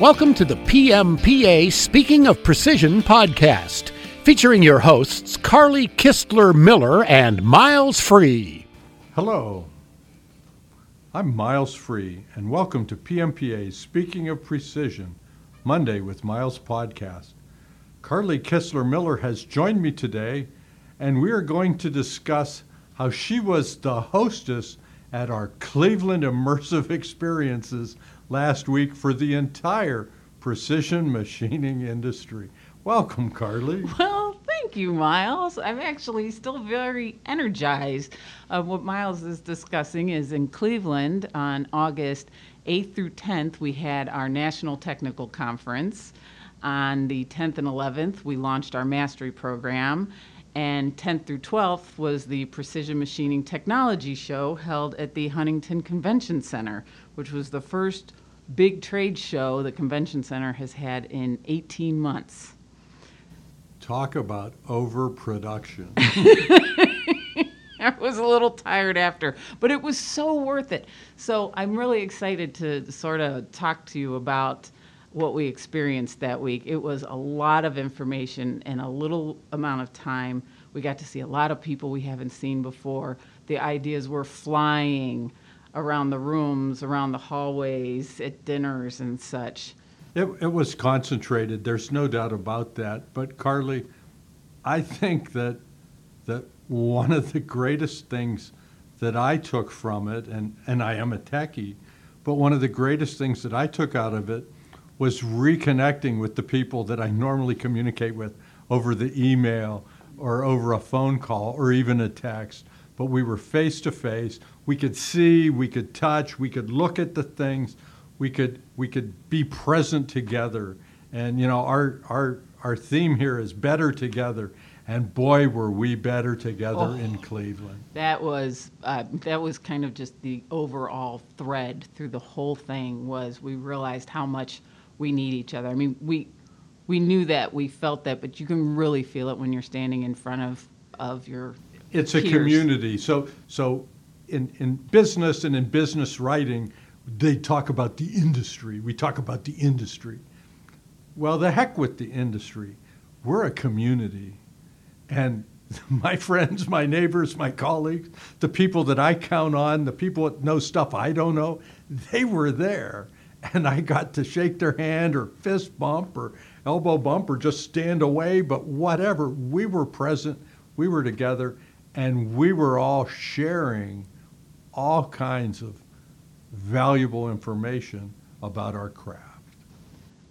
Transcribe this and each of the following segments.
Welcome to the PMPA Speaking of Precision podcast, featuring your hosts Carly Kistler Miller and Miles Free. Hello, I'm Miles Free, and welcome to PMPA Speaking of Precision Monday with Miles podcast. Carly Kistler Miller has joined me today, and we are going to discuss how she was the hostess at our Cleveland Immersive Experiences last week for the entire precision machining industry. Welcome, Carly. Well, thank you, Miles. I'm actually still very energized. Uh, what Miles is discussing is in Cleveland on August 8th through 10th, we had our National Technical Conference. On the 10th and 11th, we launched our mastery program. And 10th through 12th was the Precision Machining Technology Show held at the Huntington Convention Center, which was the first big trade show the convention center has had in 18 months. Talk about overproduction. I was a little tired after, but it was so worth it. So I'm really excited to sort of talk to you about what we experienced that week. It was a lot of information in a little amount of time. We got to see a lot of people we haven't seen before. The ideas were flying around the rooms, around the hallways, at dinners and such. It, it was concentrated. There's no doubt about that. But Carly, I think that that one of the greatest things that I took from it, and, and I am a techie, but one of the greatest things that I took out of it was reconnecting with the people that I normally communicate with over the email or over a phone call or even a text. But we were face to face. We could see, we could touch, we could look at the things, we could we could be present together. And you know, our our our theme here is better together. And boy, were we better together Oh. in Cleveland. That was uh, that was kind of just the overall thread through the whole thing was we realized how much we need each other. I mean, we we knew that, we felt that, but you can really feel it when you're standing in front of of your It's a community. So, so in, in business and in business writing, they talk about the industry. We talk about the industry. Well, the heck with the industry. We're a community. And my friends, my neighbors, my colleagues, the people that I count on, the people that know stuff I don't know, they were there. And I got to shake their hand or fist bump or elbow bump or just stand away, but whatever. We were present, we were together, and we were all sharing all kinds of valuable information about our craft.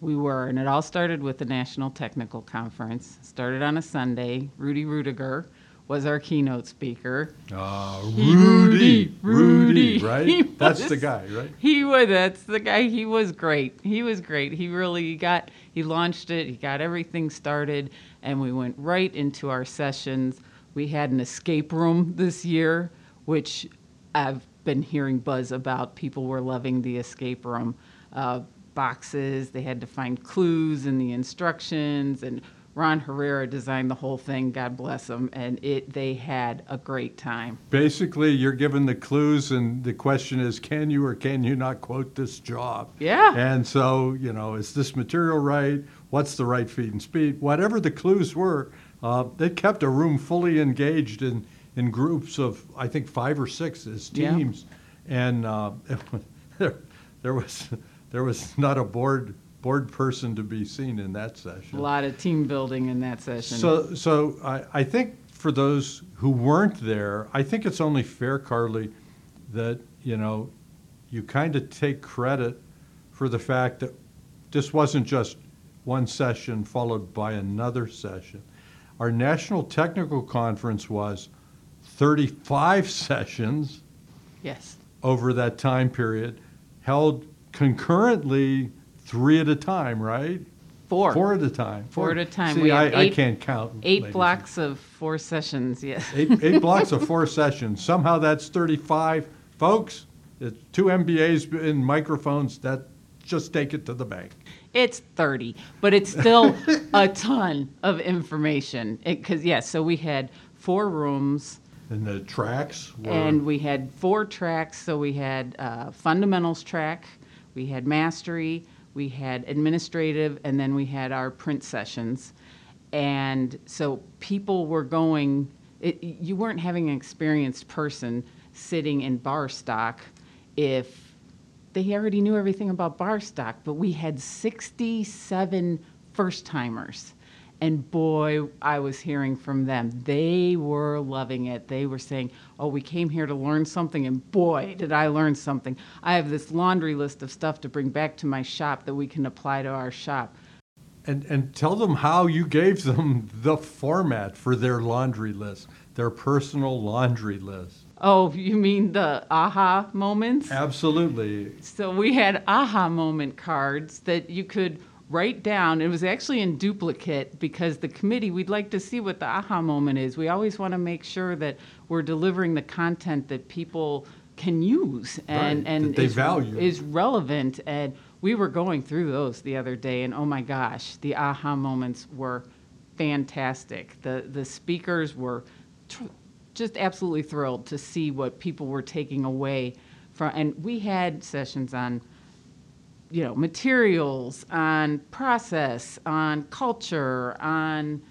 We were, and it all started with the National Technical Conference. Started on a Sunday. Rudy Ruettiger was our keynote speaker. Uh, Rudy, Rudy, Rudy, right? He That's the guy, right? He was that's the guy. He was great. He was great. He really got he launched it. He got everything started, and we went right into our sessions. We had an escape room this year, which I've been hearing buzz about. People were loving the escape room uh, boxes. They had to find clues in the instructions, and Ron Herrera designed the whole thing. God bless him, and it they had a great time. Basically, you're given the clues, and the question is, can you or can you not quote this job? Yeah. And so, you know, is this material right? What's the right feed and speed? Whatever the clues were, uh, they kept a room fully engaged in, in groups of, I think, five or six as Yeah. teams. And uh, there, there was there was not a board board person to be seen in that session. A lot of team building in that session. So, so I, I think for those who weren't there, I think it's only fair, Carly, that you know, you kind of take credit for the fact that this wasn't just one session followed by another session. Our national technical conference was 35 sessions yes. over that time period, held concurrently, three at a time, right? Four. Four at a time. Four at a time. See, We I, had I can't count. Eight ladies. blocks of four sessions, yes. Eight, eight blocks of four sessions. Somehow that's 35. Folks, it's two MBAs in microphones. That just take it to the bank. It's 30, but it's still a ton of information. Because, yes, so we had four rooms And the tracks were. and we had four tracks. So we had uh, fundamentals track, we had mastery, we had administrative, and then we had our print sessions. And so people were going, it, you weren't having an experienced person sitting in bar stock if they already knew everything about bar stock, but we had 67 first timers. And boy, I was hearing from them. They were loving it. They were saying, Oh, we came here to learn something, and boy, did I learn something. I have this laundry list of stuff to bring back to my shop that we can apply to our shop. And, and tell them how you gave them the format for their laundry list, their personal laundry list. Oh, you mean the aha moments? Absolutely. So we had aha moment cards that you could write down. It was actually in duplicate because the committee, we'd like to see what the aha moment is. We always want to make sure that we're delivering the content that people can use and, Right, and they is, value. is relevant. And we were going through those the other day, and oh my gosh, the aha moments were fantastic. The, the speakers were tr- just absolutely thrilled to see what people were taking away from, and we had sessions on you know, materials, on process, on culture, on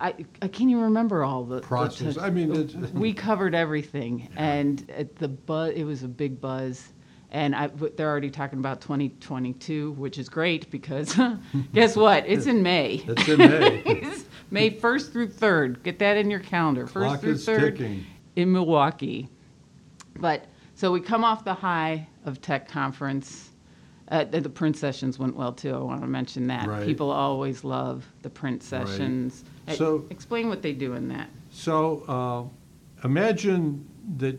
I, I can't even remember all the the Process. t- I mean, we covered everything, and it, the buzz. It was a big buzz, and I, they're already talking about 2022, which is great because guess what? It's in May. It's in May. It's May 1st through 3rd. Get that in your calendar. 1st Clock through is 3rd ticking. in Milwaukee. But so we come off the high of tech conference. Uh, the the print sessions went well too. I want to mention that. Right. People always love the print sessions. Uh, So- explain what they do in that. So uh, imagine that.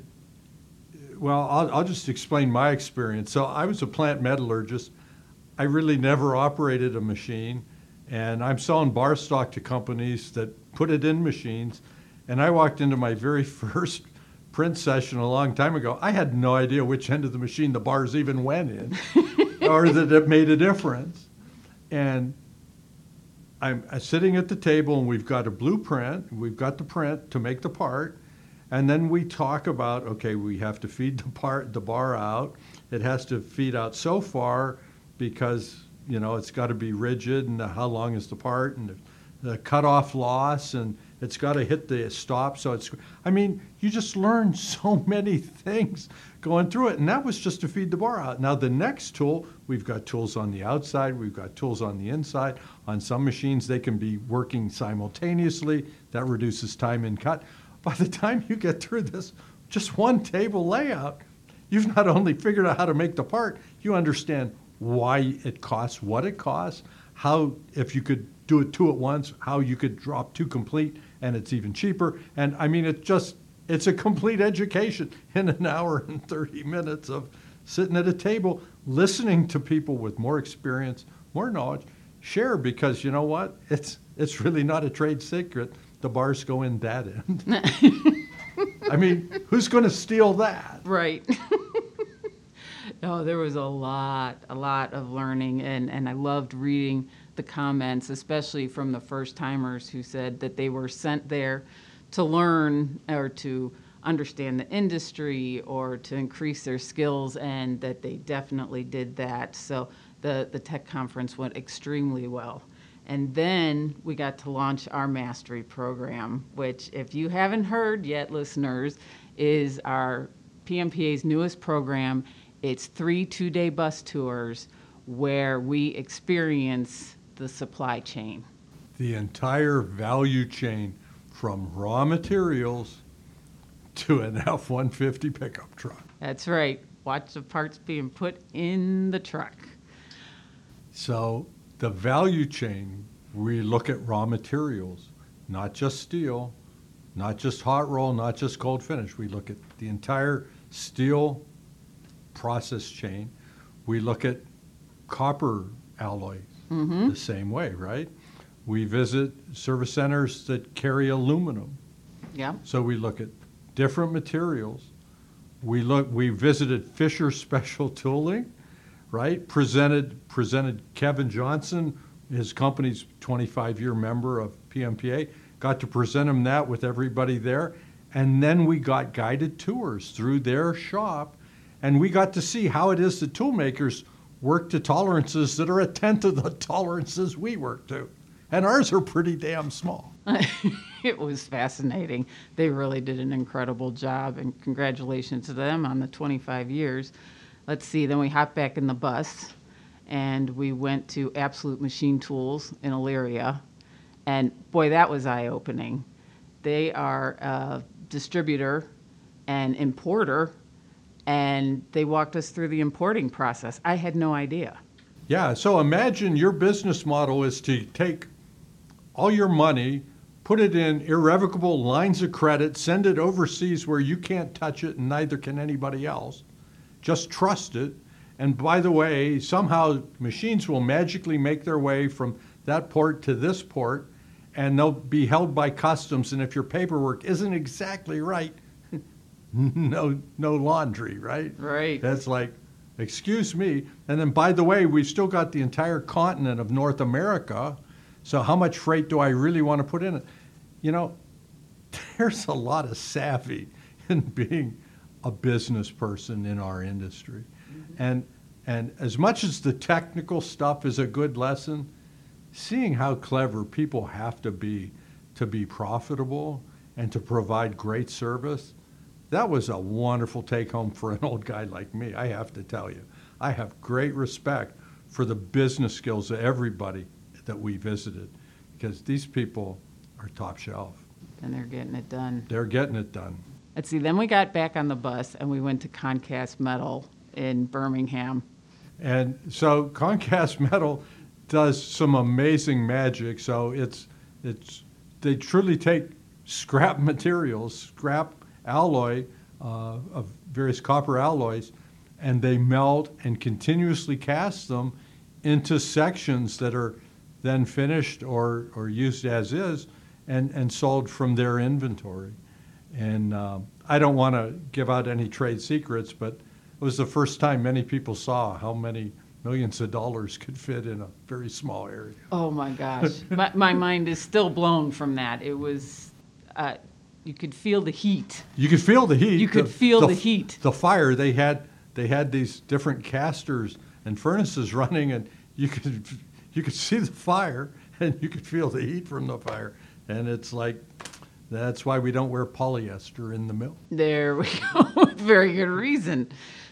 Well, I'll, I'll just explain my experience. So I was a plant metallurgist. I really never operated a machine, and I'm selling bar stock to companies that put it in machines. And I walked into my very first print session a long time ago. I had no idea which end of the machine the bars even went in, or that it made a difference. And I'm uh, sitting at the table and we've got a blueprint, we've got the print to make the part, and then we talk about okay, we have to feed the part the bar out. It has to feed out so far because you know it's got to be rigid and how long is the part and the, the cutoff loss and it's got to hit the stop so it's I mean you just learn so many things going through it and that was just to feed the bar out. Now the next tool, we've got tools on the outside, we've got tools on the inside. On some machines they can be working simultaneously. That reduces time in cut. By the time you get through this just one table layout, you've not only figured out how to make the part, you understand why it costs what it costs, how if you could do it two at once, how you could drop two complete and it's even cheaper. And I mean it just it's a complete education in an hour and 30 minutes of sitting at a table listening to people with more experience, more knowledge, share because you know what? It's it's really not a trade secret. The bars go in that end. I mean, who's going to steal that? Right. oh, there was a lot, a lot of learning, and, and I loved reading the comments, especially from the first timers who said that they were sent there to learn or to understand the industry or to increase their skills, and that they definitely did that. So the, the tech conference went extremely well. And then we got to launch our mastery program, which, if you haven't heard yet, listeners, is our PMPA's newest program. It's three two day bus tours where we experience the supply chain. The entire value chain from raw materials to an F 150 pickup truck. That's right. Watch the parts being put in the truck. So the value chain, we look at raw materials, not just steel, not just hot roll, not just cold finish. We look at the entire steel process chain. We look at copper alloys mm-hmm. the same way, right? We visit service centers that carry aluminum. Yeah. So we look at different materials. We look. We visited Fischer Special Tooling, right? Presented presented Kevin Johnson, his company's 25 year member of PMPA. Got to present him that with everybody there, and then we got guided tours through their shop, and we got to see how it is the tool makers work to tolerances that are a tenth of the tolerances we work to. And ours are pretty damn small. it was fascinating. They really did an incredible job, and congratulations to them on the 25 years. Let's see, then we hopped back in the bus and we went to Absolute Machine Tools in Elyria. And boy, that was eye opening. They are a distributor and importer, and they walked us through the importing process. I had no idea. Yeah, so imagine your business model is to take all your money, put it in irrevocable lines of credit, send it overseas where you can't touch it and neither can anybody else. Just trust it. And by the way, somehow machines will magically make their way from that port to this port and they'll be held by customs. And if your paperwork isn't exactly right, no, no laundry, right? Right. That's like, excuse me. And then, by the way, we've still got the entire continent of North America. So, how much freight do I really want to put in it? You know, there's a lot of savvy in being a business person in our industry. Mm-hmm. And, and as much as the technical stuff is a good lesson, seeing how clever people have to be to be profitable and to provide great service, that was a wonderful take home for an old guy like me, I have to tell you. I have great respect for the business skills of everybody that we visited because these people are top shelf. And they're getting it done. They're getting it done. Let's see, then we got back on the bus and we went to Concast Metal in Birmingham. And so Concast Metal does some amazing magic. So it's it's they truly take scrap materials, scrap alloy uh, of various copper alloys, and they melt and continuously cast them into sections that are then finished or, or used as is and, and sold from their inventory. And uh, I don't want to give out any trade secrets, but it was the first time many people saw how many millions of dollars could fit in a very small area. Oh my gosh, my, my mind is still blown from that. It was, uh, you could feel the heat. You could feel the heat. You could the, feel the, the heat. The fire. They had they had these different casters and furnaces running, and you could you could see the fire and you could feel the heat from the fire, and it's like. That's why we don't wear polyester in the mill. There we go. Very good reason.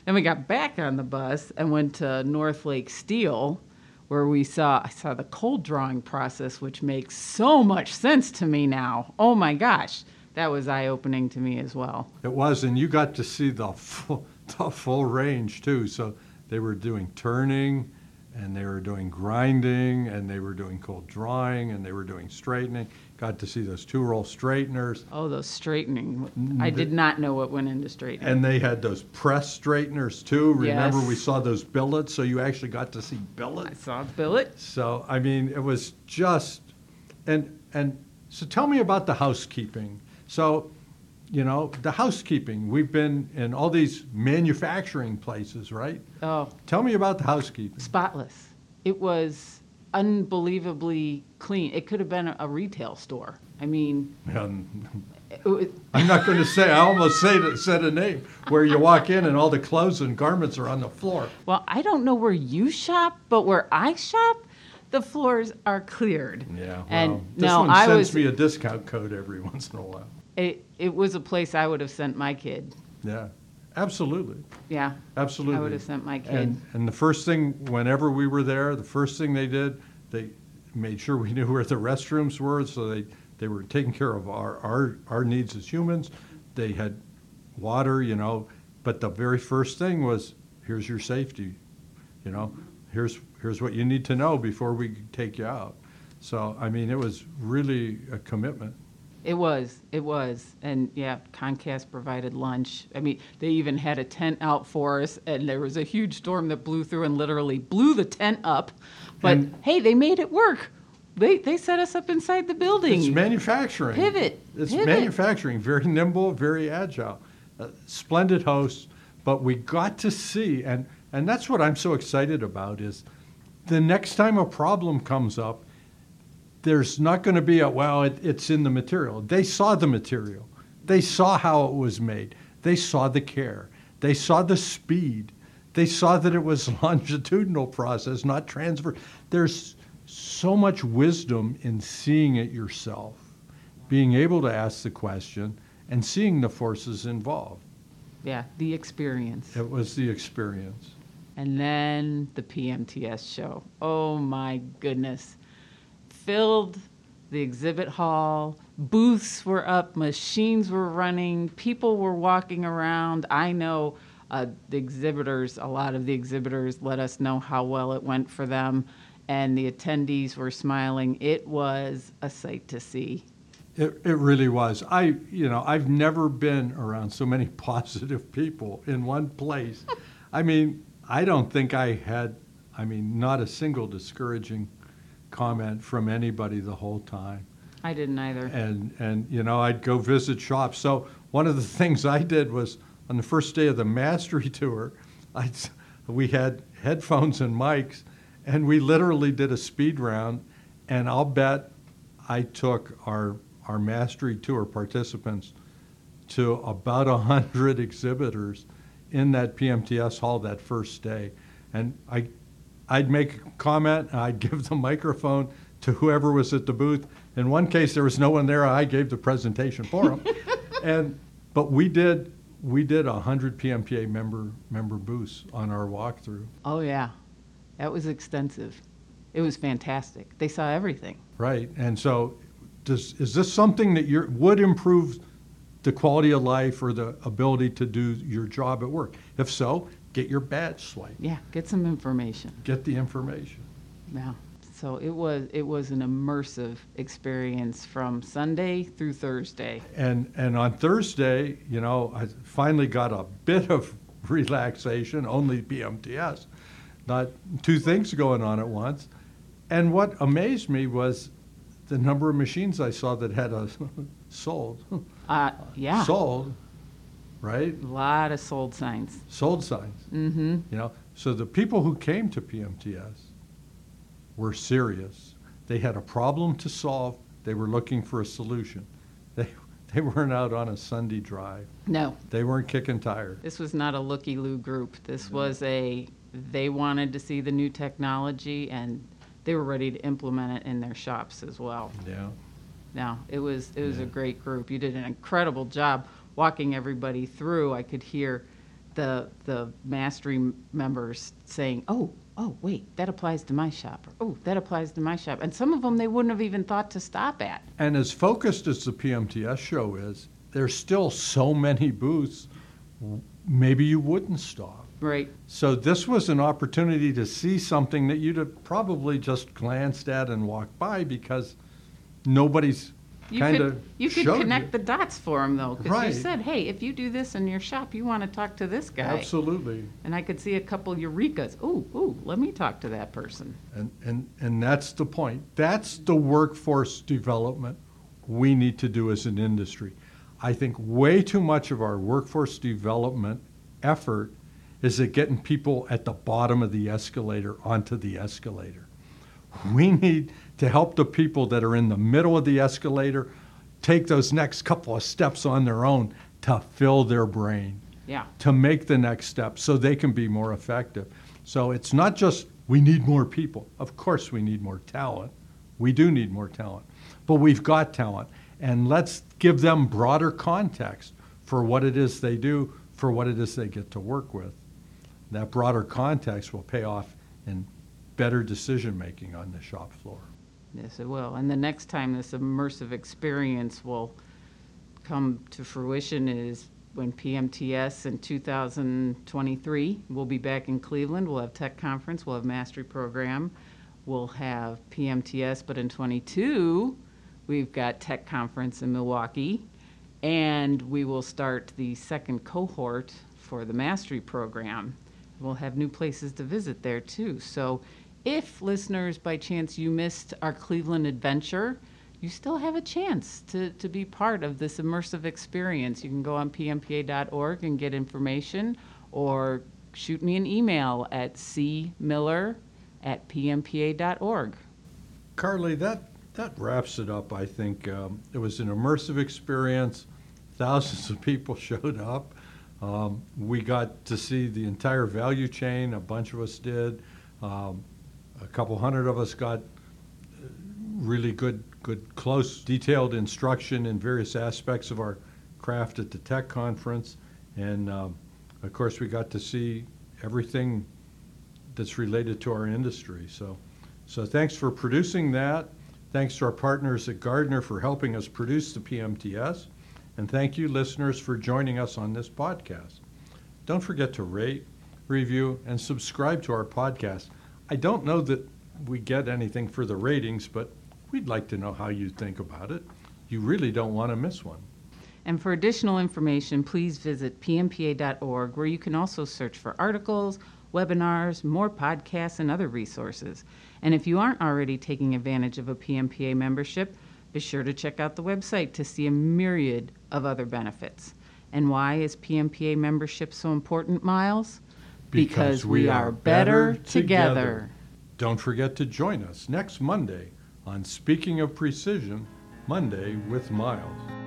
Then we got back on the bus and went to North Lake Steel, where we saw I saw the cold drawing process, which makes so much sense to me now. Oh my gosh, that was eye opening to me as well. It was, and you got to see the full, the full range too. So they were doing turning, and they were doing grinding, and they were doing cold drawing, and they were doing straightening. Got to see those two roll straighteners. Oh, those straightening. Mm, I did not know what went into straightening. And they had those press straighteners too. Remember, Yes. we saw those billets, so you actually got to see billets. I saw billet. So, I mean, it was just, and, and so tell me about the housekeeping. So, you know, the housekeeping, we've been in all these manufacturing places, right? Oh, Tell me about the housekeeping. spotless. It was unbelievably clean. It could have been a, retail store. I mean, um, it, was- I'm not going to say, I almost say, said a name where you walk in and all the clothes and garments are on the floor. well, I don't know where you shop, but where I shop, the floors are cleared. Yeah, well, and this no, one I sends was. me a discount code every once in a while. It, it was a place I would have sent my kid. Yeah, absolutely, Yeah, absolutely. I would have sent my kid. And, and the first thing, whenever we were there, the first thing they did, they made sure we knew where the restrooms were, so they, they were taking care of our, our, our needs as humans. They had water, you know, but the very first thing was, here's your safety, you know, here's, here's what you need to know before we take you out. So, I mean, it was really a commitment. It was, it was, and yeah, Concast provided lunch. I mean, they even had a tent out for us, and there was a huge storm that blew through and literally blew the tent up. But And- hey, they made it work. They they set us up inside the building. It's manufacturing. Pivot, It's pivot. manufacturing, very nimble, very agile. Uh, splendid hosts, but we got to see, and, and that's what I'm so excited about is the next time a problem comes up, there's not going to be a, well, it, it's in the material. They saw the material. They saw how it was made. They saw the care. They saw the speed. they saw that it was longitudinal process, not transfer. There's so much wisdom in seeing it yourself, being able to ask the question, and seeing the forces involved. Yeah, the experience. It was the experience. And then the PMTS show. Oh my goodness. Filled the exhibit hall, booths were up, machines were running, people were walking around. I know uh, the exhibitors, a lot of the exhibitors let us know how well it went for them, and the attendees were smiling. It was a sight to see. It, it really was. I, you know, I've never been around so many positive people in one place. I mean, I don't think I had, I mean, not a single discouraging comment from anybody the whole time. I didn't either. And, and, you know, I'd go visit shops. So one of the things I did was on the first day of the mastery tour, I, we had headphones and mics, and we literally did a speed round. And I'll bet I took our, our mastery tour participants to about 100 exhibitors in that PMTS hall that first day. And I, I'd make a comment, and I'd give the microphone to whoever was at the booth. In one case, there was no one there. I gave the presentation for them. and, but we did we did 100 PMPA member member booths on our walkthrough. Oh yeah, that was extensive. It was fantastic. They saw everything. Right, and so, does is this something that you would improve the quality of life or the ability to do your job at work? If so, get your badge swipe. Yeah, get some information. Get the information. Yeah. So it was it was an immersive experience from Sunday through Thursday. And and on Thursday, you know, I finally got a bit of relaxation, only PMTS, not two things going on at once. And what amazed me was the number of machines I saw that had a sold. Uh, yeah. Sold, right? A lot of sold signs. Sold signs. Mm-hmm. You know, so the people who came to PMTS were serious. They had a problem to solve. They were looking for a solution. They, they weren't out on a Sunday drive. No. They weren't kicking tires. This was not a looky loo group. This was a, they wanted to see the new technology and they were ready to implement it in their shops as well. Yeah. No, it was, it was a great group. You did an incredible job walking everybody through. I could hear the, the mastery members saying, oh, oh, wait, that applies to my shop. Or, oh, that applies to my shop. And some of them they wouldn't have even thought to stop at. And as focused as the PMTS show is, there's still so many booths, maybe you wouldn't stop. Right. So this was an opportunity to see something that you'd have probably just glanced at and walked by because nobody's You kind could, of you could connect the dots for them though, because Right. you said, hey, if you do this in your shop, you want to talk to this guy. Absolutely. And I could see a couple eurekas. Ooh, ooh, let me talk to that person. And, and, and that's the point. That's the workforce development we need to do as an industry. I think way too much of our workforce development effort is at getting people at the bottom of the escalator onto the escalator. We need to help the people that are in the middle of the escalator take those next couple of steps on their own to fill their brain Yeah. to make the next step so they can be more effective. So it's not just we need more people. Of course, we need more talent. We do need more talent. But we've got talent. And let's give them broader context for what it is they do, for what it is they get to work with. That broader context will pay off in better decision making on the shop floor. Yes, it will. And the next time this immersive experience will come to fruition is when PMTS in 2023. We'll be back in Cleveland. We'll have tech conference. We'll have mastery program. We'll have PMTS, but in 22, we've got tech conference in Milwaukee. And we will start the second cohort for the mastery program. We'll have new places to visit there too. So if listeners, by chance, you missed our Cleveland adventure, you still have a chance to, to be part of this immersive experience. You can go on pmpa.org and get information or shoot me an email at cmiller at pmpa.org. Carly, that, that wraps it up, I think. Um, it was an immersive experience. Thousands of people showed up. Um, we got to see the entire value chain. A bunch of us did. Um, a couple hundred of us got uh, really good, good, close, detailed instruction in various aspects of our craft at the tech conference, and um, of course we got to see everything that's related to our industry. So, so thanks for producing that. Thanks to our partners at Gardner for helping us produce the PMTS. And thank you, listeners, for joining us on this podcast. Don't forget to rate, review, and subscribe to our podcast. I don't know that we get anything for the ratings, but we'd like to know how you think about it. You really don't want to miss one. And for additional information, please visit pmpa.org, where you can also search for articles, webinars, more podcasts, and other resources. And if you aren't already taking advantage of a PMPA membership, be sure to check out the website to see a myriad of other benefits. And why is PMPA membership so important, Miles? Because we are better together. Don't forget to join us next Monday on Speaking of Precision, Monday with Miles.